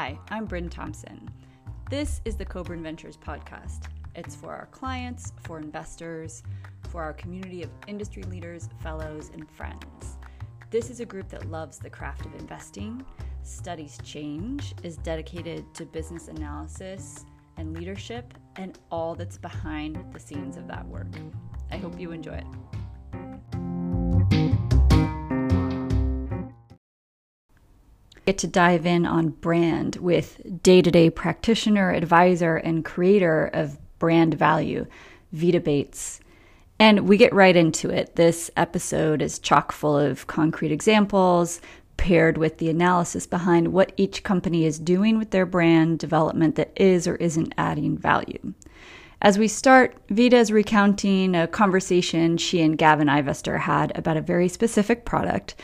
Hi, I'm Bryn Thompson. This is the Coburn Ventures podcast. It's for our clients, for investors, for our community of industry leaders, fellows, and friends. This is a group that loves the craft of investing, studies change, is dedicated to business analysis and leadership, and all that's behind the scenes of that work. I hope you enjoy it. To dive in on brand with day to day practitioner, advisor, and creator of brand value, Veta Bates. And we get right into it. This episode is chock full of concrete examples paired with the analysis behind what each company is doing with their brand development that is or isn't adding value. As we start, Veta is recounting a conversation she and Gavin Ivester had about a very specific product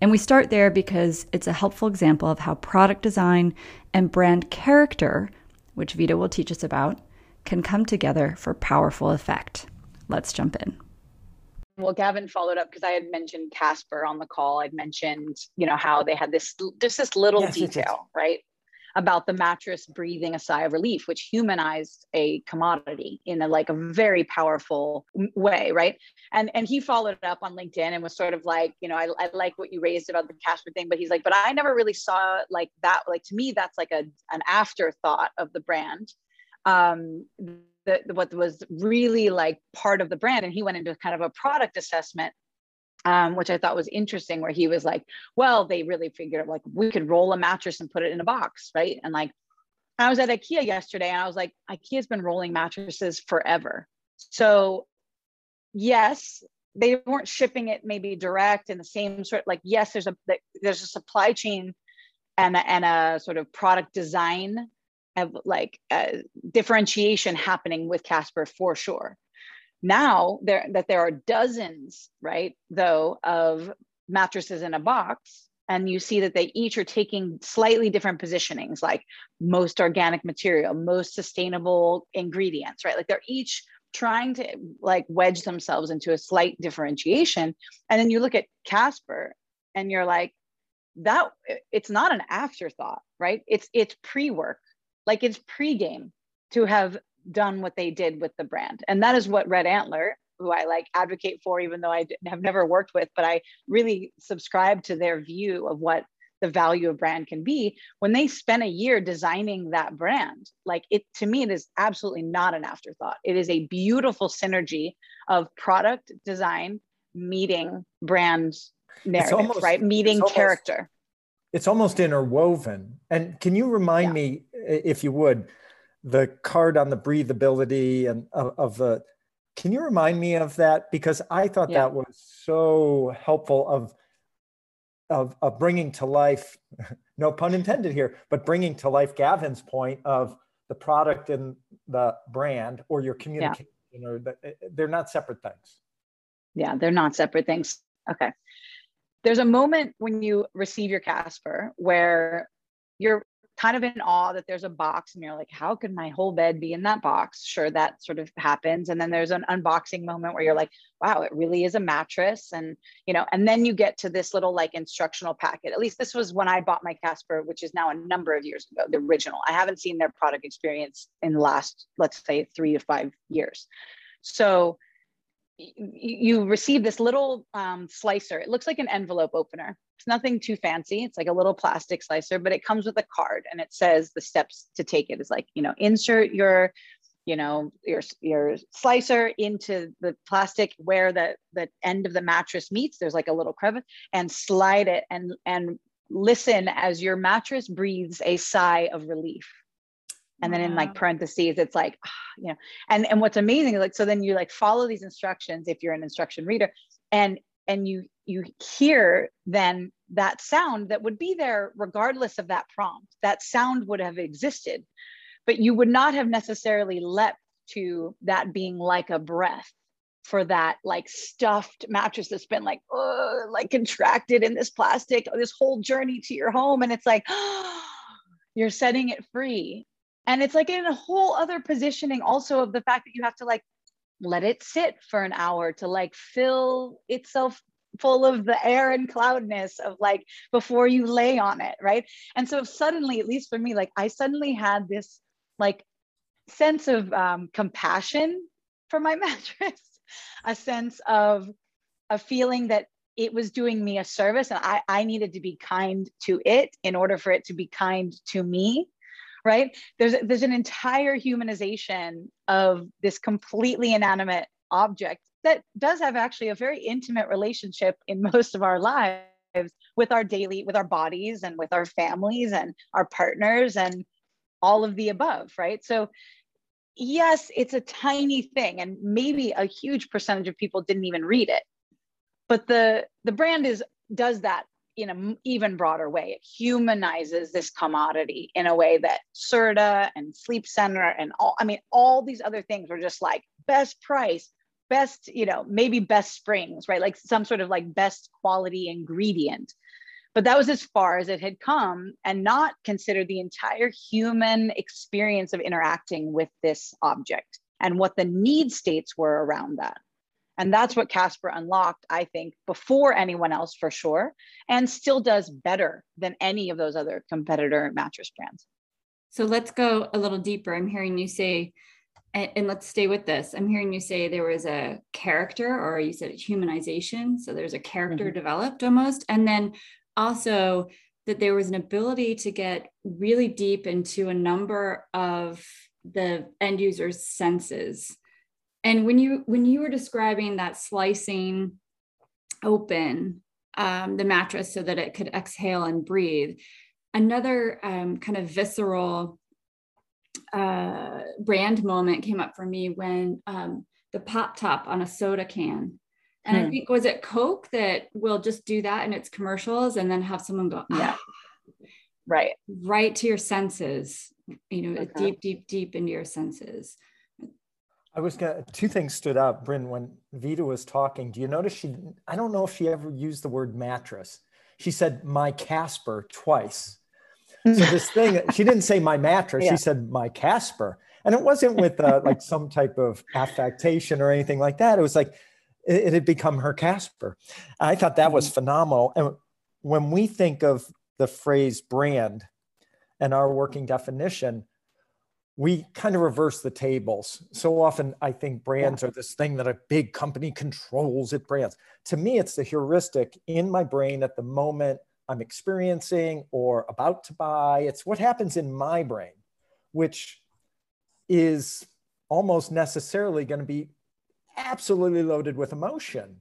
and we start there because it's a helpful example of how product design and brand character, which Veta will teach us about, can come together for powerful effect. Let's jump in. Well, Gavin followed up because I had mentioned Casper on the call. I'd mentioned, you know, how they had this just this little yes, detail, right? About the mattress breathing a sigh of relief, which humanized a commodity in a like a very powerful way, right? And and he followed up on LinkedIn and was sort of like, you know, I, I like what you raised about the Casper thing, but he's like, but I never really saw like that. Like to me, that's like a an afterthought of the brand. Um, the, what was really like part of the brand, and he went into kind of a product assessment um, which I thought was interesting, where he was like, well, they really figured like we could roll a mattress and put it in a box, right? And like, I was at IKEA yesterday and I was like, IKEA's been rolling mattresses forever. So, yes, they weren't shipping it maybe direct in the same sort like yes there's a there's a supply chain and a, and a sort of product design of like uh, differentiation happening with casper for sure now there that there are dozens right though of mattresses in a box and you see that they each are taking slightly different positionings like most organic material most sustainable ingredients right? Like they're each trying to like wedge themselves into a slight differentiation. And then you look at casper and you're like that it's not an afterthought right? It's it's pre-work. Like it's pre-game to have done what they did with the brand. And that is what Red Antler, who I like advocate for, even though I have never worked with, but I really subscribe to their view of what the value of brand can be when they spend a year designing that brand like it to me it is absolutely not an afterthought it is a beautiful synergy of product design meeting brand narrative almost, right meeting it's character almost, it's almost interwoven and can you remind yeah. me if you would the card on the breathability and of, of the can you remind me of that because i thought yeah. that was so helpful of of, of bringing to life no pun intended here but bringing to life gavin's point of the product and the brand or your communication yeah. or the, eh, eh, they're not separate things yeah they're not separate things okay there's a moment when you receive your casper where you're kind of in awe that there's a box and you're like how could my whole bed be in that box? Sure that sort of happens. And then there's an unboxing moment where you're like wow it really is a mattress. And you know and then you get to this little like instructional packet. At least this was when i bought my casper which is now a number of years ago the original. I haven't seen their product experience in the last let's say three to five years. So you receive this little um, slicer. It looks like an envelope opener. It's nothing too fancy. It's like a little plastic slicer, but it comes with a card and it says the steps to take it is like, you know, insert your, you know, your, your slicer into the plastic where the, the end of the mattress meets. There's like a little crevice and slide it and, and listen as your mattress breathes a sigh of relief and then in like parentheses it's like ah, you know and and what's amazing is like so then you like follow these instructions if you're an instruction reader and and you you hear then that sound that would be there regardless of that prompt. That sound would have existed but you would not have necessarily leapt to that being like a breath for that like stuffed mattress that's been like like contracted in this plastic this whole journey to your home and it's like you're setting it free. And it's like in a whole other positioning also of the fact that you have to like let it sit for an hour to like fill itself full of the air and cloudness of like before you lay on it right? And so suddenly at least for me like i suddenly had this like sense of um, compassion for my mattress a sense of a feeling that it was doing me a service and I, I needed to be kind to it in order for it to be kind to me right? There's there's an entire humanization of this completely inanimate object that does have actually a very intimate relationship in most of our lives with our daily with our bodies and with our families and our partners and all of the above right? So yes it's a tiny thing and maybe a huge percentage of people didn't even read it. But the the brand is does that in an even broader way. It humanizes this commodity in a way that Serta and Sleep Center and all, I mean, all these other things were just like best price, best, you know, maybe best springs, right? Like some sort of like best quality ingredient. But that was as far as it had come and not consider the entire human experience of interacting with this object and what the need states were around that. And that's what Casper unlocked, I think, before anyone else for sure, and still does better than any of those other competitor mattress brands. So let's go a little deeper. I'm hearing you say, and, let's stay with this. I'm hearing you say there was a character, or you said humanization. So there's a character mm-hmm. developed almost. And then also that there was an ability to get really deep into a number of the end user's senses and when you when you were describing that slicing open um, the mattress so that it could exhale and breathe another um, kind of visceral uh, brand moment came up for me when um, the pop top on a soda can. And hmm. i think was it coke that will just do that in its commercials and then have someone go ah, yeah right. Right to your senses you know okay. deep deep deep into your senses I was gonna two things stood out, Bryn, when Veta was talking. Do you notice she I don't know if she ever used the word mattress. She said my Casper twice. So this thing, she didn't say my mattress, yeah. she said my Casper. And it wasn't with uh, like some type of affectation or anything like that. It was like it, it had become her Casper. I thought that was mm-hmm. phenomenal. And when we think of the phrase brand and our working definition, we kind of reverse the tables. So often I think brands yeah. are this thing that a big company controls it brands. To me, it's the heuristic in my brain at the moment I'm experiencing or about to buy. It's what happens in my brain, which is almost necessarily going to be absolutely loaded with emotion.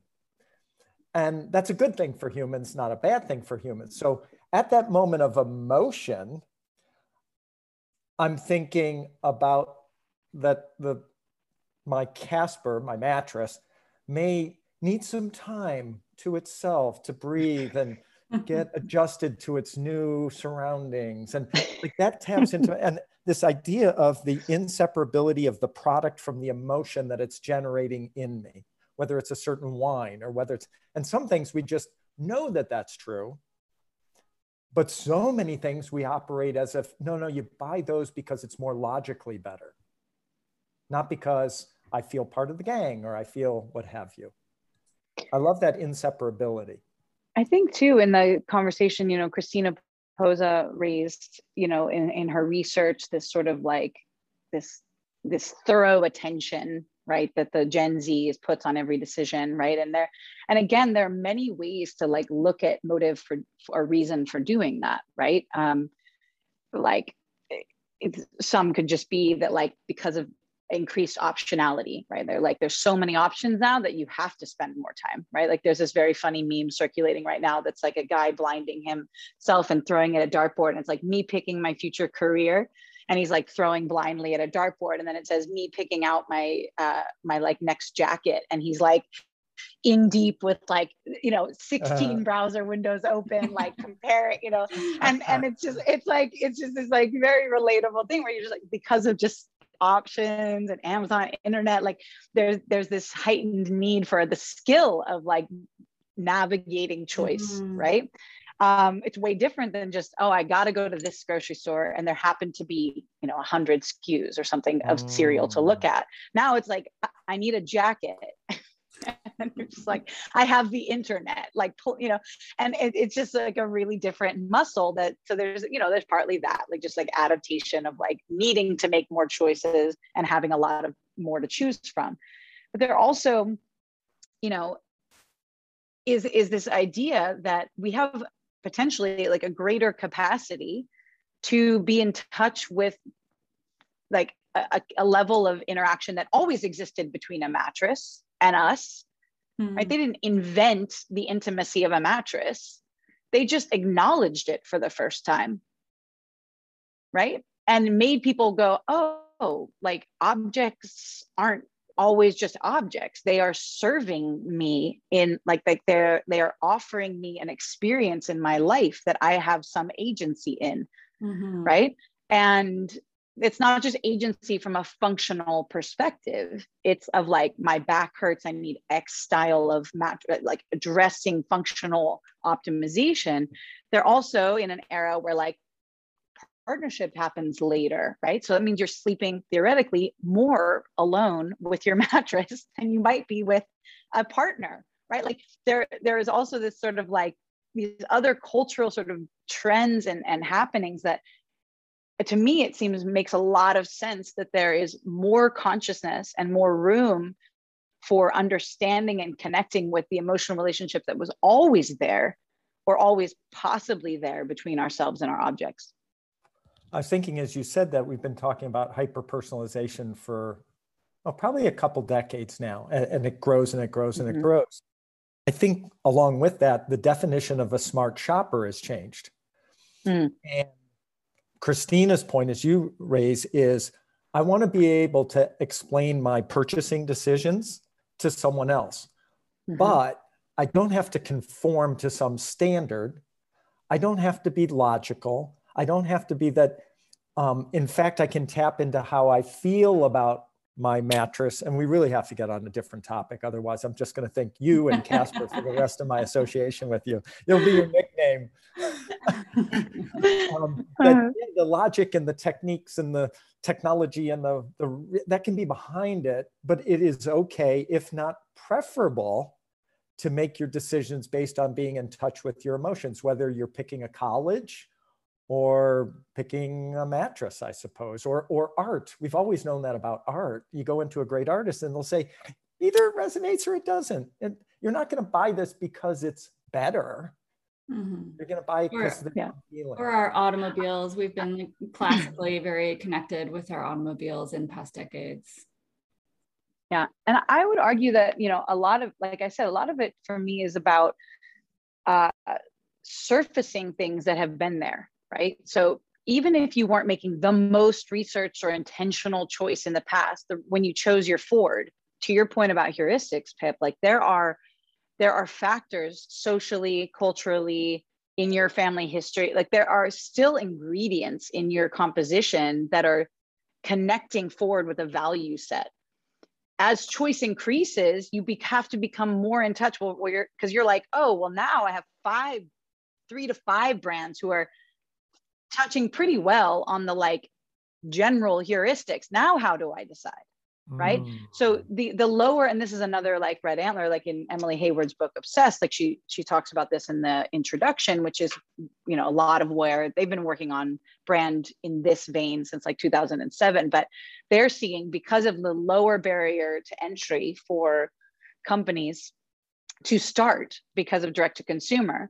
And that's a good thing for humans, not a bad thing for humans. So at that moment of emotion, I'm thinking about that the my Casper, my mattress, may need some time to itself to breathe and get adjusted to its new surroundings. And like that taps into and this idea of the inseparability of the product from the emotion that it's generating in me, whether it's a certain wine or whether it's, and some things we just know that that's true but so many things we operate as if, no, no, you buy those because it's more logically better, not because I feel part of the gang or I feel what have you. I love that inseparability. I think too, in the conversation, you know, Christina Posa raised, you know, in, in her research, this sort of like this, this thorough attention right that the gen z is puts on every decision right? And there and again there are many ways to like look at motive for a reason for doing that right? Um like it, some could just be that like because of increased optionality right? They're like there's so many options now that you have to spend more time right? Like there's this very funny meme circulating right now that's like a guy blinding himself and throwing at a dartboard and it's like me picking my future career and he's like throwing blindly at a dartboard and then it says me picking out my uh my like next jacket and he's like in deep with like you know 16 uh, browser windows open like compare it you know and and it's just it's like it's just this like very relatable thing where you're just like because of just options and amazon internet like there's there's this heightened need for the skill of like navigating choice mm-hmm. right um, it's way different than just oh i got to go to this grocery store and there happened to be you know 100 skus or something of cereal to look mm. at. Now it's like i need a jacket. And just like i have the internet like you know and it, it's just like a really different muscle that so there's you know there's partly that like just like adaptation of like needing to make more choices and having a lot of more to choose from. But there also you know is is this idea that we have potentially like a greater capacity to be in touch with like a, a, level of interaction that always existed between a mattress and us mm-hmm. right? They didn't invent the intimacy of a mattress. They just acknowledged it for the first time right? And made people go oh like objects aren't always just objects. They are serving me in like like they're they are offering me an experience in my life that i have some agency in mm-hmm. right? And it's not just agency from a functional perspective. It's of like my back hurts i need x style of mat like addressing functional optimization. They're also in an era where like partnership happens later right? So that means you're sleeping theoretically more alone with your mattress than you might be with a partner right? Like there there is also this sort of like these other cultural sort of trends and, and happenings that to me it seems makes a lot of sense that there is more consciousness and more room for understanding and connecting with the emotional relationship that was always there or always possibly there between ourselves and our objects i was thinking as you said that we've been talking about hyper personalization for well, probably a couple decades now and, and it grows and it grows and mm-hmm. it grows i think along with that the definition of a smart shopper has changed mm. and Christina's point, as you raise, is I want to be able to explain my purchasing decisions to someone else, mm-hmm. but I don't have to conform to some standard. I don't have to be logical. I don't have to be that. Um, in fact, I can tap into how I feel about my mattress. And we really have to get on a different topic. Otherwise, I'm just going to thank you and Casper for the rest of my association with you. It'll be your nickname. um, uh-huh. the logic and the techniques and the technology and the, the that can be behind it, but it is okay, if not preferable, to make your decisions based on being in touch with your emotions, whether you're picking a college or picking a mattress, I suppose, or or art. We've always known that about art. You go into a great artist and they'll say, either it resonates or it doesn't. And you're not going to buy this because it's better. Mm-hmm. You're going to buy it because yeah. Feeling. Or our automobiles. We've been classically very connected with our automobiles in past decades. Yeah. And I would argue that, you know, a lot of, like I said, a lot of it for me is about uh, surfacing things that have been there right? So even if you weren't making the most research or intentional choice in the past, the, when you chose your Ford, to your point about heuristics, Pip, like there are there are factors socially, culturally, in your family history, like there are still ingredients in your composition that are connecting forward with a value set. As choice increases, you be, have to become more in touch with where you're because you're like, oh, well, now I have five, three to five brands who are touching pretty well on the like general heuristics. Now, how do I decide? right mm. so the the lower and this is another like red antler like in emily heyward's book obsessed like she she talks about this in the introduction which is you know a lot of where they've been working on brand in this vein since like 2007 but they're seeing because of the lower barrier to entry for companies to start because of direct to consumer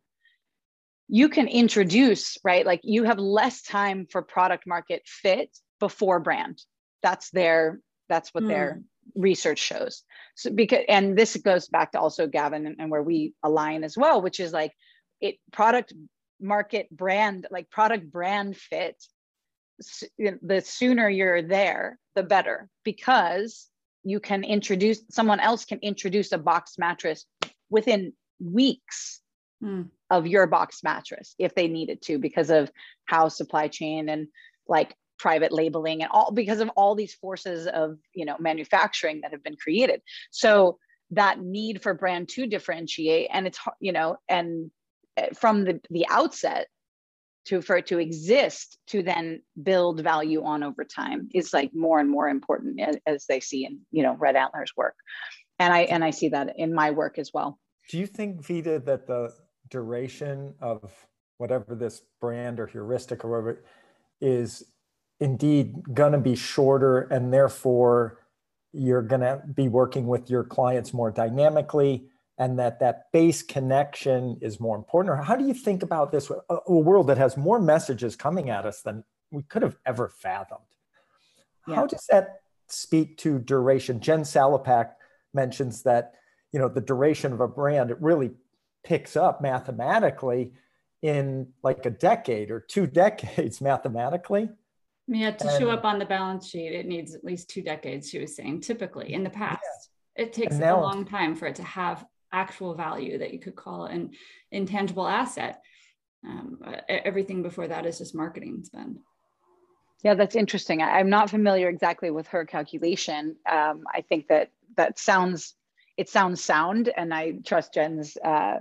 you can introduce, right? Like you have less time for product market fit before brand. That's their, that's what mm. their hmm. research shows. So because, and this goes back to also Gavin and, and where we align as well, which is like it product market brand, like product brand fit. The sooner you're there, the better because you can introduce someone else can introduce a box mattress within weeks mm. of your box mattress if they needed to because of how supply chain and like private labeling and all because of all these forces of you know manufacturing that have been created. So that need for brand to differentiate and it's you know and eh, from the the outset to for it to exist to then build value on over time is like more and more important as, as they see in you know red antler's work. And i and i see that in my work as well. Do you think veta that the duration of whatever this brand or heuristic or whatever is indeed going to be shorter and therefore you're going to be working with your clients more dynamically and that that base connection is more important? Or how do you think about this a, a world that has more messages coming at us than we could have ever fathomed? Yeah. how does that speak to duration? Jen Salopek mentions that you know the duration of a brand it really picks up mathematically in like a decade or two decades mathematically yeah to and, show up on the balance sheet it needs at least two decades she was saying typically in the past yeah. it takes now, a long time for it to have actual value that you could call an intangible asset. Um, everything before that is just marketing spend. Yeah, that's interesting. I, am not familiar exactly with her calculation. Um, I think that that sounds it sounds sound, and I trust Jen's uh,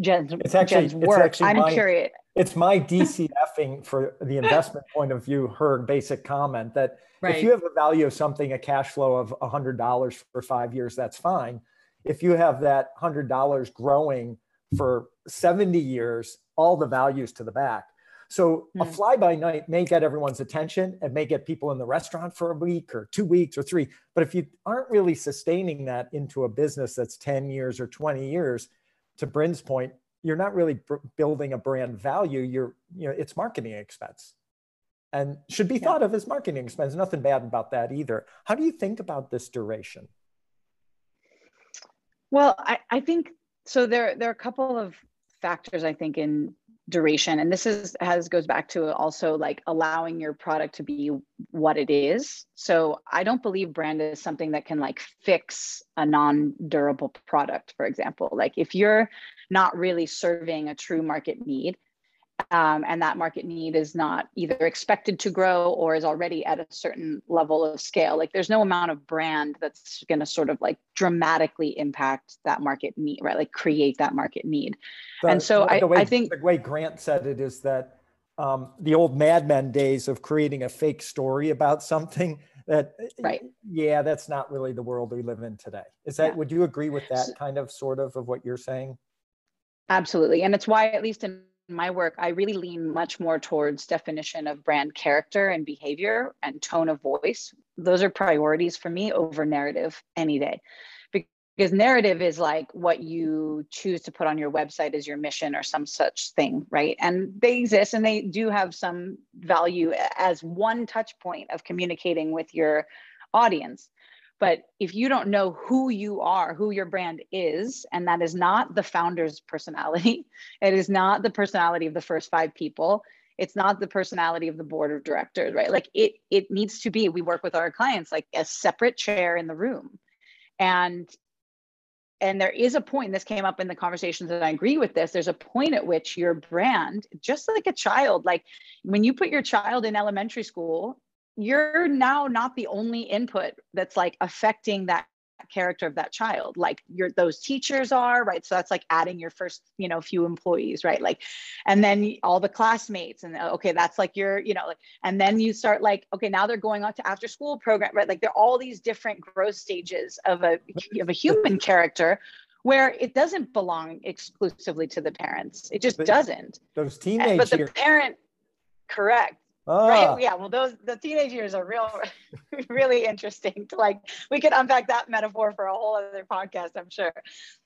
Jen's, it's actually, Jen's work. It's I'm my, curious. It's my DCFing for the investment point of view. Her basic comment that right. if you have a value of something, a cash flow of hundred dollars for five years, that's fine if you have that $100 growing for 70 years, all the values to the back. So a hmm. fly by night may get everyone's attention and may get people in the restaurant for a week or two weeks or three. But if you aren't really sustaining that into a business that's 10 years or 20 years, to Bryn's point, you're not really b- building a brand value. You're, you know, it's marketing expense and should be yeah. thought of as marketing expense. Nothing bad about that either. How do you think about this duration? Well, I, I think so. There, there are a couple of factors I think in duration, and this is has goes back to also like allowing your product to be what it is. So I don't believe brand is something that can like fix a non-durable product. For example, like if you're not really serving a true market need, um, and that market need is not either expected to grow or is already at a certain level of scale. Like there's no amount of brand that's going to sort of like dramatically impact that market need, right? Like create that market need. The, and so the, I, the way, I think the way Grant said it is that um, the old Mad Men days of creating a fake story about something that, right? Yeah, that's not really the world we live in today. Is that? Yeah. Would you agree with that kind of sort of of what you're saying? Absolutely, and it's why at least in my work, I really lean much more towards definition of brand character and behavior and tone of voice. Those are priorities for me over narrative any day. Because narrative is like what you choose to put on your website as your mission or some such thing, right? And they exist and they do have some value as one touch point of communicating with your audience. But if you don't know who you are, who your brand is, and that is not the founder's personality, it is not the personality of the first five people, it's not the personality of the board of directors, right? Like it, it needs to be, we work with our clients like a separate chair in the room. And and there is a point this came up in the conversations that i agree with this there's a point at which your brand just like a child like when you put your child in elementary school you're now not the only input that's like affecting that character of that child. Like your those teachers are right? So that's like adding your first you know few employees right? Like and then all the classmates and uh, okay that's like your you know like and then you start like okay now they're going on to after school program right? Like there are all these different growth stages of a of a human character where it doesn't belong exclusively to the parents. It just doesn't. those teenage but the parent correct Oh. Right. Ah. Yeah. Well, those the teenage years are real, really interesting. To like, we could unpack that metaphor for a whole other podcast, I'm sure,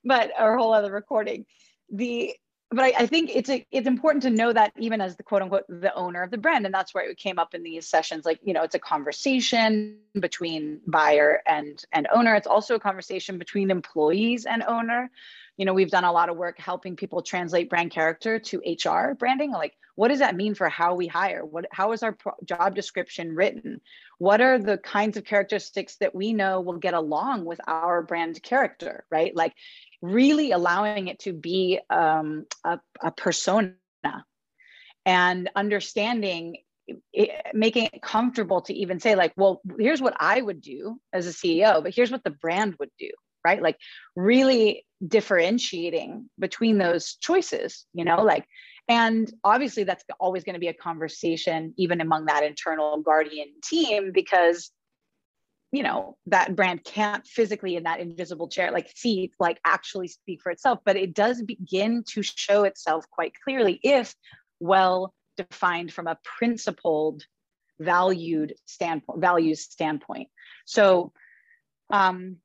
but or a whole other recording. The but I, I, think it's a, it's important to know that even as the quote unquote the owner of the brand, and that's where it came up in these sessions. Like you know, it's a conversation between buyer and and owner. It's also a conversation between employees and owner. You know, we've done a lot of work helping people translate brand character to HR branding. Like, what does that mean for how we hire? What how is our pro- job description written? What are the kinds of characteristics that we know will get along with our brand character right? Like really allowing it to be um, a, a persona and understanding it, making it comfortable to even say like well here's what i would do as a ceo but here's what the brand would do right? Like really differentiating between those choices you know like and obviously, that's always going to be a conversation, even among that internal guardian team, because you know that brand can't physically in that invisible chair like see like actually speak for itself but it does begin to show itself quite clearly if well defined from a principled valued standpoint values standpoint. So um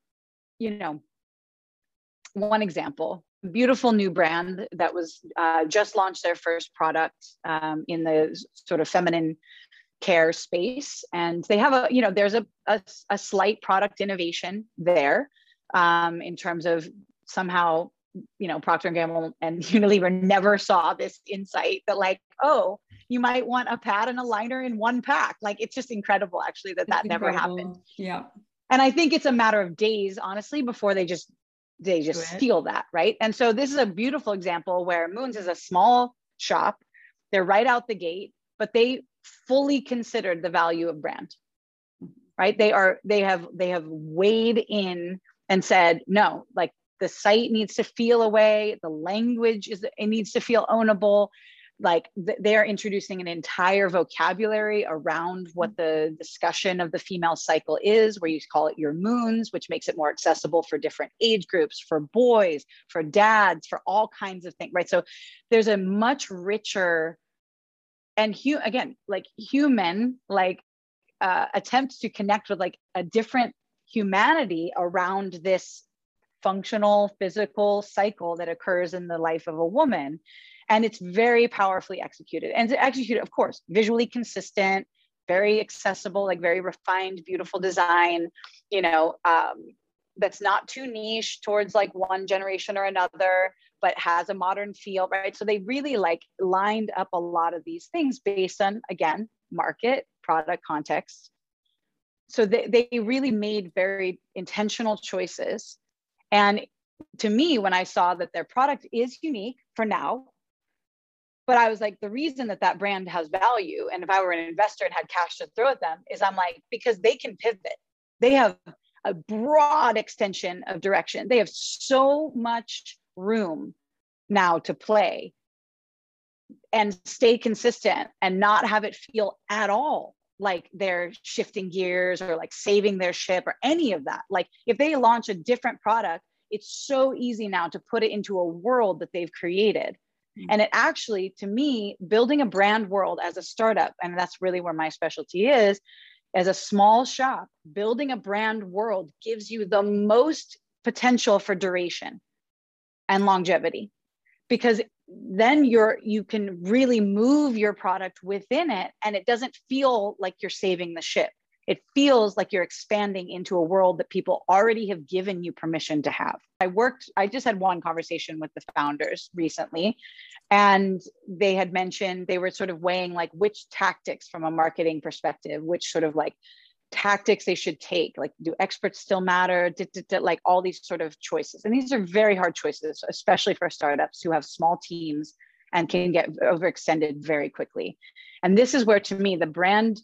you know one example beautiful new brand that was uh, just launched their first product um, in the sort of feminine care space. And they have a you know there's a, a, a slight product innovation there um, in terms of somehow you know procter and gamble and unilever never saw this insight that like oh you might want a pad and a liner in one pack. Like it's just incredible actually that that never happened. Yeah and i think it's a matter of days honestly before they just they just steal that right? And so this is a beautiful example where moons is a small shop. They're right out the gate but they fully considered the value of brand right? They are they have they have weighed in and said no like the site needs to feel a way. The language is it needs to feel ownable like they're introducing an entire vocabulary around what the discussion of the female cycle is where you call it your moons which makes it more accessible for different age groups for boys for dads for all kinds of things right? So there's a much richer and hu- again like human like uh, attempts to connect with like a different humanity around this functional physical cycle that occurs in the life of a woman and it's very powerfully executed and to execute of course visually consistent very accessible like very refined beautiful design you know um, that's not too niche towards like one generation or another but has a modern feel, right? So they really like lined up a lot of these things based on, again, market, product context. So they, they really made very intentional choices. And to me, when I saw that their product is unique for now, but I was like, the reason that that brand has value, and if I were an investor and had cash to throw at them, is I'm like, because they can pivot. They have a broad extension of direction. They have so much room now to play and stay consistent and not have it feel at all like they're shifting gears or like saving their ship or any of that. Like if they launch a different product, it's so easy now to put it into a world that they've created. And it actually, to me, building a brand world as a startup, and that's really where my specialty is, as a small shop, building a brand world gives you the most potential for duration and longevity. Because then you're you can really move your product within it and it doesn't feel like you're saving the ship it feels like you're expanding into a world that people already have given you permission to have. I worked i just had one conversation with the founders recently and they had mentioned they were sort of weighing like which tactics from a marketing perspective which sort of like tactics they should take like do experts still matter? Like all these sort of choices. And these are very hard choices especially for startups who have small teams and can get overextended very quickly. And this is where to me the brand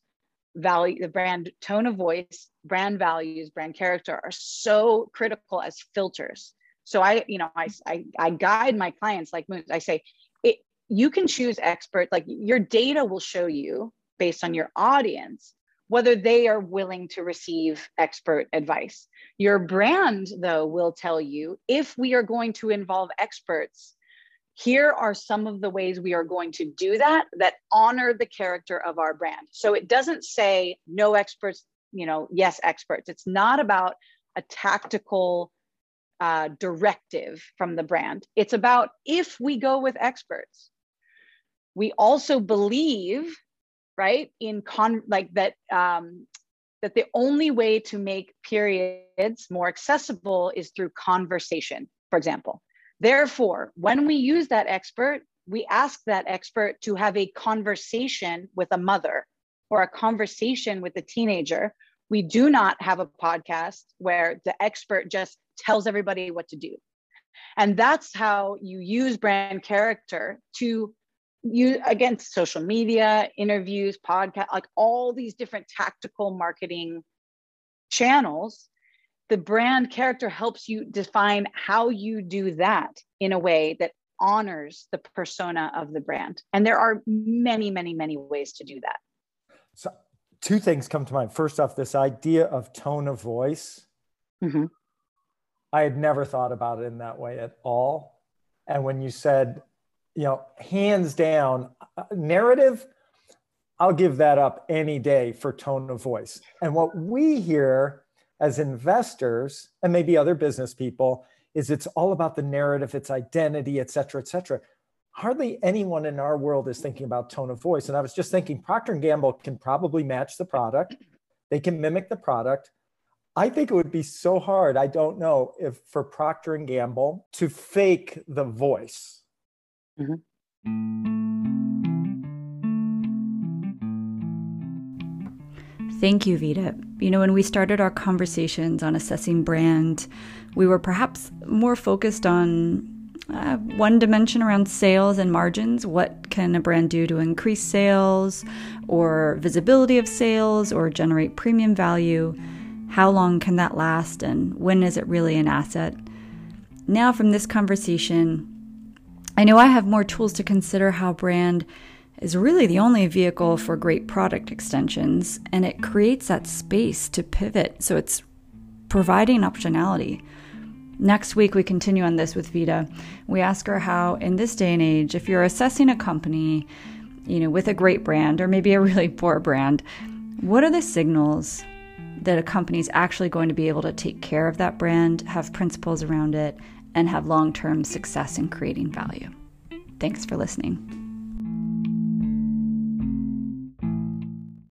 value the brand tone of voice brand values brand character are so critical as filters so i you know i i, I guide my clients like moons. i say it, you can choose expert like your data will show you based on your audience whether they are willing to receive expert advice. Your brand, though, will tell you if we are going to involve experts, here are some of the ways we are going to do that that honor the character of our brand. So it doesn't say no experts, you know, yes, experts. It's not about a tactical uh, directive from the brand. It's about if we go with experts, we also believe right in con like that um, that the only way to make periods more accessible is through conversation for example therefore when we use that expert we ask that expert to have a conversation with a mother or a conversation with a teenager we do not have a podcast where the expert just tells everybody what to do and that's how you use brand character to you against social media, interviews, podcast, like all these different tactical marketing channels. The brand character helps you define how you do that in a way that honors the persona of the brand. And there are many, many, many ways to do that. So two things come to mind. First off, this idea of tone of voice. Mm-hmm. I had never thought about it in that way at all. And when you said, you know, hands down, uh, narrative, I'll give that up any day for tone of voice. And what we hear as investors and maybe other business people is it's all about the narrative, its identity, et cetera, et cetera. Hardly anyone in our world is thinking about tone of voice. And I was just thinking Procter and Gamble can probably match the product. They can mimic the product. I think it would be so hard. I don't know if for Procter and Gamble to fake the voice. Mm-hmm. Thank you, Veta. You know, when we started our conversations on assessing brand, we were perhaps more focused on uh, one dimension around sales and margins. What can a brand do to increase sales or visibility of sales or generate premium value? How long can that last and when is it really an asset? Now, from this conversation, I know I have more tools to consider how brand is really the only vehicle for great product extensions, and it creates that space to pivot. So it's providing optionality. Next week, we continue on this with Veta. We ask her how, in this day and age, if you're assessing a company, you know, with a great brand or maybe a really poor brand, what are the signals that a company is actually going to be able to take care of that brand, have principles around it, and have long term success in creating value? Thanks for listening.